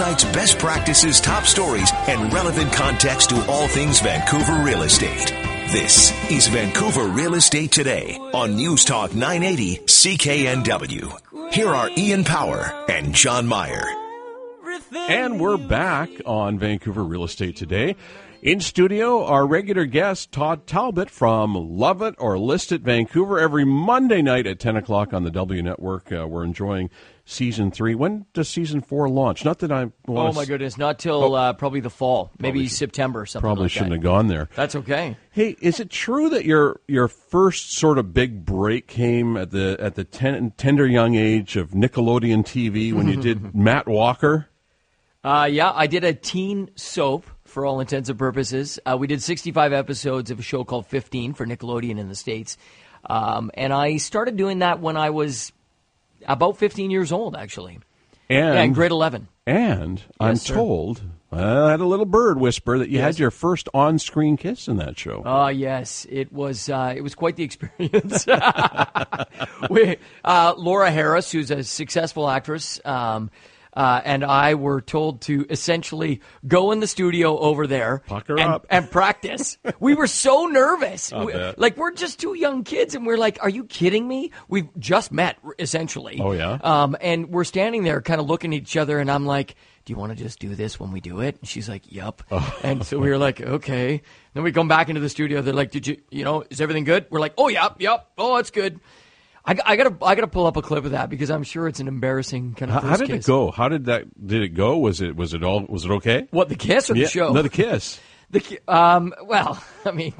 insights, best practices, top stories, and relevant context to all things Vancouver real estate. This is Vancouver Real Estate Today on News Talk 980 CKNW. Here are Ian Power and John Meyer. And we're back on Vancouver Real Estate Today. In studio, our regular guest, Todd Talbot from Love It or List It Vancouver, every Monday night at 10 o'clock on the W Network. Uh, we're enjoying season three. When does season four launch? Not that I. Oh my goodness, not till oh, uh, probably the fall, maybe September. or Something probably like shouldn't that. have gone there. That's okay. Hey, is it true that your your first sort of big break came at the at the ten, tender young age of Nickelodeon TV when you did Matt Walker? Uh, yeah, I did a teen soap for all intents and purposes. Uh, we did 65 episodes of a show called 15 for Nickelodeon in the States. Um, and I started doing that when I was about 15 years old, actually. And, yeah, in grade 11. And yes, I'm sir. told, I had a little bird whisper that you Yes. had your first on screen kiss in that show. Oh yes, it was. Uh, it was quite the experience. we, uh, Laura Harris, who's a successful actress, um, uh, and I were told to essentially go in the studio over there and, up. and practice. we were so nervous. We- like we're just two young kids, and we're like, "Are you kidding me?" We've just met, essentially. Oh, yeah? Um, and we're standing there, kind of looking at each other, and I'm like. Do you want to just do this when we do it? And she's like, "Yup." Oh. And so we were like, "Okay." Then we come back into the studio. They're like, "Did you, you know, is everything good?" We're like, "Oh, yep, yep. Oh, it's good." I, I gotta, I gotta pull up a clip of that because I'm sure it's an embarrassing kind of. How, how did it go? How did that? Did it go? Was it? Was it all? Was it okay? What the kiss or the show? No, the kiss. The um, well, I mean,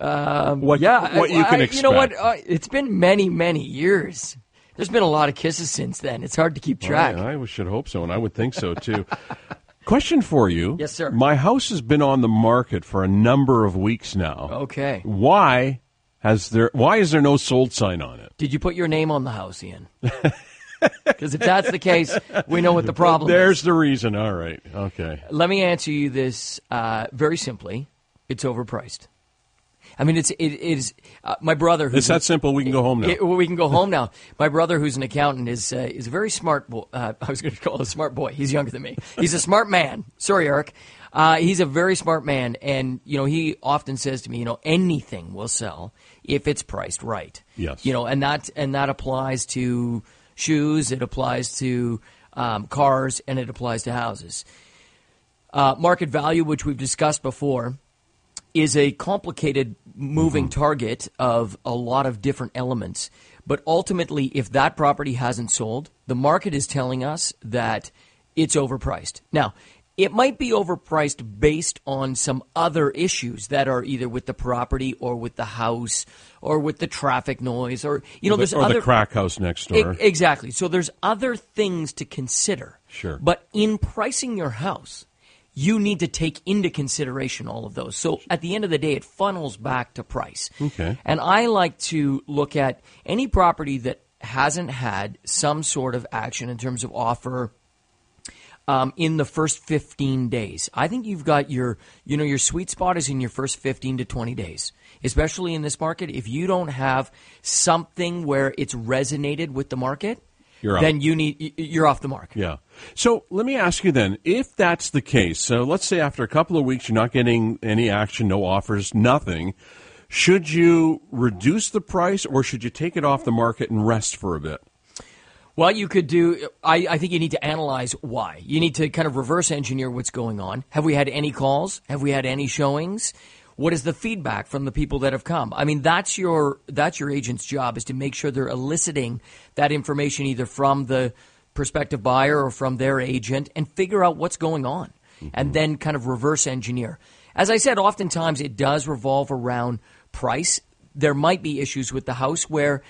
um, What- yeah, what you can I- You know what? Uh, it's been many, many years. There's been a lot of kisses since then. It's hard to keep track. I, I should hope so, and I would think so too. Question for you. Yes, sir. My house has been on the market for a number of weeks now. Okay. Why has there? Why is there no sold sign on it? Did you put your name on the house, Ian? Because if that's the case, we know what the problem There's is. the reason. All right. Okay. Let me answer you this uh, very simply. It's overpriced. I mean, it's it, it is. Uh, my brother, who's It's that simple. We can go home now. It- we can go home now. My brother, who's an accountant, is uh, is a very smart. Bo- uh, I was going to call him a smart boy. He's younger than me. He's a smart man. Sorry, Eric. Uh, he's a very smart man, and you know he often says to me, you know, anything will sell if it's priced right. Yes. You know, and that and that applies to shoes. It applies to um, cars, and it applies to houses. Uh, market value, which we've discussed before, is a complicated moving mm-hmm. target of a lot of different elements. But ultimately, if that property hasn't sold, the market is telling us that it's overpriced. Now, it might be overpriced based on some other issues that are either with the property or with the house or with the traffic noise or you know the, there's or other the crack house next door. exactly. So there's other things to consider. Sure. But in pricing your house, you need to take into consideration all of those. So at the end of the day, it funnels back to price. Okay. And I like to look at any property that hasn't had some sort of action in terms of offer um, in the first 15 days. I think you've got your, you know, your sweet spot is in your first 15 to 20 days, especially in this market. If you don't have something where it's resonated with the market, You're out. then you need, you're off the mark. Yeah. So let me ask you then, if that's the case, so let's say after a couple of weeks you're not getting any action, no offers, nothing, should you reduce the price or should you take it off the market and rest for a bit? Well, you could do. I, I think you need to analyze why. You need to kind of reverse engineer what's going on. Have we had any calls? Have we had any showings? What is the feedback from the people that have come? I mean, that's your that's your agent's job is to make sure they're eliciting that information either from the prospective buyer or from their agent and figure out what's going on, and then kind of reverse engineer. As I said, oftentimes it does revolve around price. There might be issues with the house where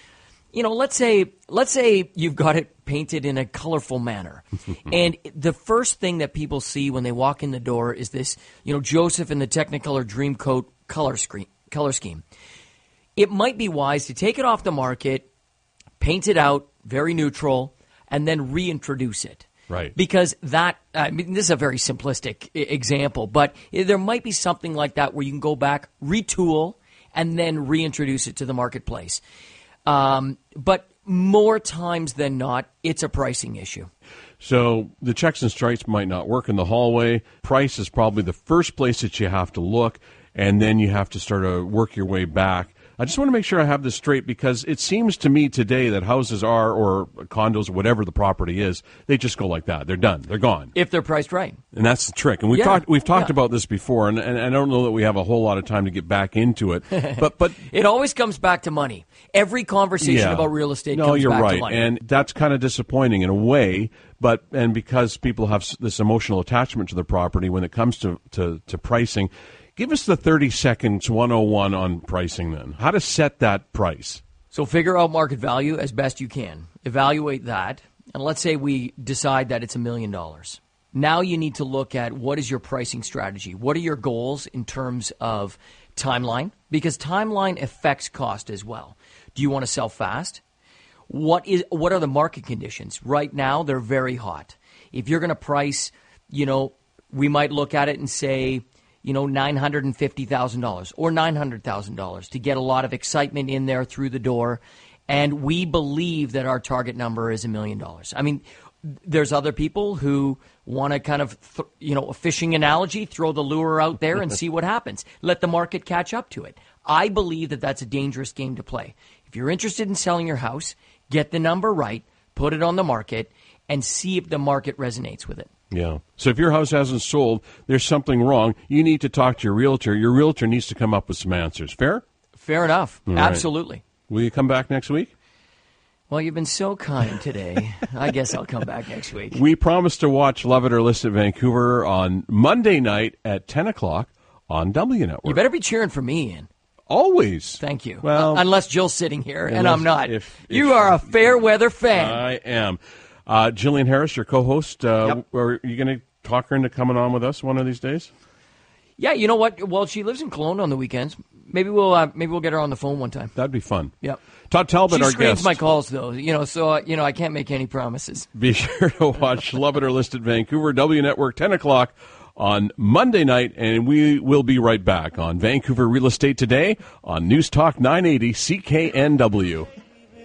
you know, let's say let's say you've got it painted in a colorful manner, and the first thing that people see when they walk in the door is this, you know, Joseph in the Technicolor Dreamcoat color screen color scheme. It might be wise to take it off the market, paint it out very neutral, and then reintroduce it. Right. Because that, I mean, this is a very simplistic example, but there might be something like that where you can go back, retool, and then reintroduce it to the marketplace. Um, but more times than not, it's a pricing issue. So the checks and stripes might not work in the hallway. Price is probably the first place that you have to look, and then you have to start to work your way back. I just want to make sure I have this straight because it seems to me today that houses are, or condos, or whatever the property is, they just go like that. They're done. They're gone. If they're priced right. And that's the trick. And we've Yeah, talked we've talked yeah. about this before, and, and I don't know that we have a whole lot of time to get back into it. But but It always comes back to money. Every conversation yeah. about real estate No, comes you're back right, to money. and that's kind of disappointing in a way. But and because people have this emotional attachment to the property when it comes to to, to pricing, give us the 30 seconds 101 on pricing. Then how to set that price. So figure out market value as best you can. Evaluate that. And let's say we decide that it's a million dollars. Now you need to look at what is your pricing strategy? What are your goals in terms of timeline? Because timeline affects cost as well. Do you want to sell fast? What is what are the market conditions? Right now they're very hot. If you're going to price, you know, we might look at it and say, you know, $950,000 or $900,000 to get a lot of excitement in there through the door. And we believe that our target number is a million dollars. I mean, there's other people who want to kind of, th- you know, a fishing analogy, throw the lure out there and see what happens. Let the market catch up to it. I believe that that's a dangerous game to play. If you're interested in selling your house, get the number right, put it on the market, and see if the market resonates with it. Yeah. So if your house hasn't sold, there's something wrong. You need to talk to your realtor. Your realtor needs to come up with some answers. Fair? Fair enough. right. Absolutely. Will you come back next week? Well, you've been so kind today. I guess I'll come back next week. We promise to watch Love It or List It Vancouver on Monday night at 10 o'clock on W Network. You better be cheering for me, Ian. Always. Thank you. Well, Uh, unless Jill's sitting here and I'm not. if- you are a fair weather fan. I am. Uh, Jillian Harris, your co-host. Uh, Yep. Are you going to talk her into coming on with us one of these days? yeah, you know what? Well, she lives in Kelowna on the weekends. Maybe we'll uh, maybe we'll get her on the phone one time. That'd be fun. Yep. Todd Talbot, She our screens guest. my calls though, you know, so uh, you know I can't make any promises. Be sure to watch Love It or List It Vancouver, W Network, 10 o'clock on Monday night, and we will be right back on Vancouver Real Estate Today on News Talk 980 CKNW.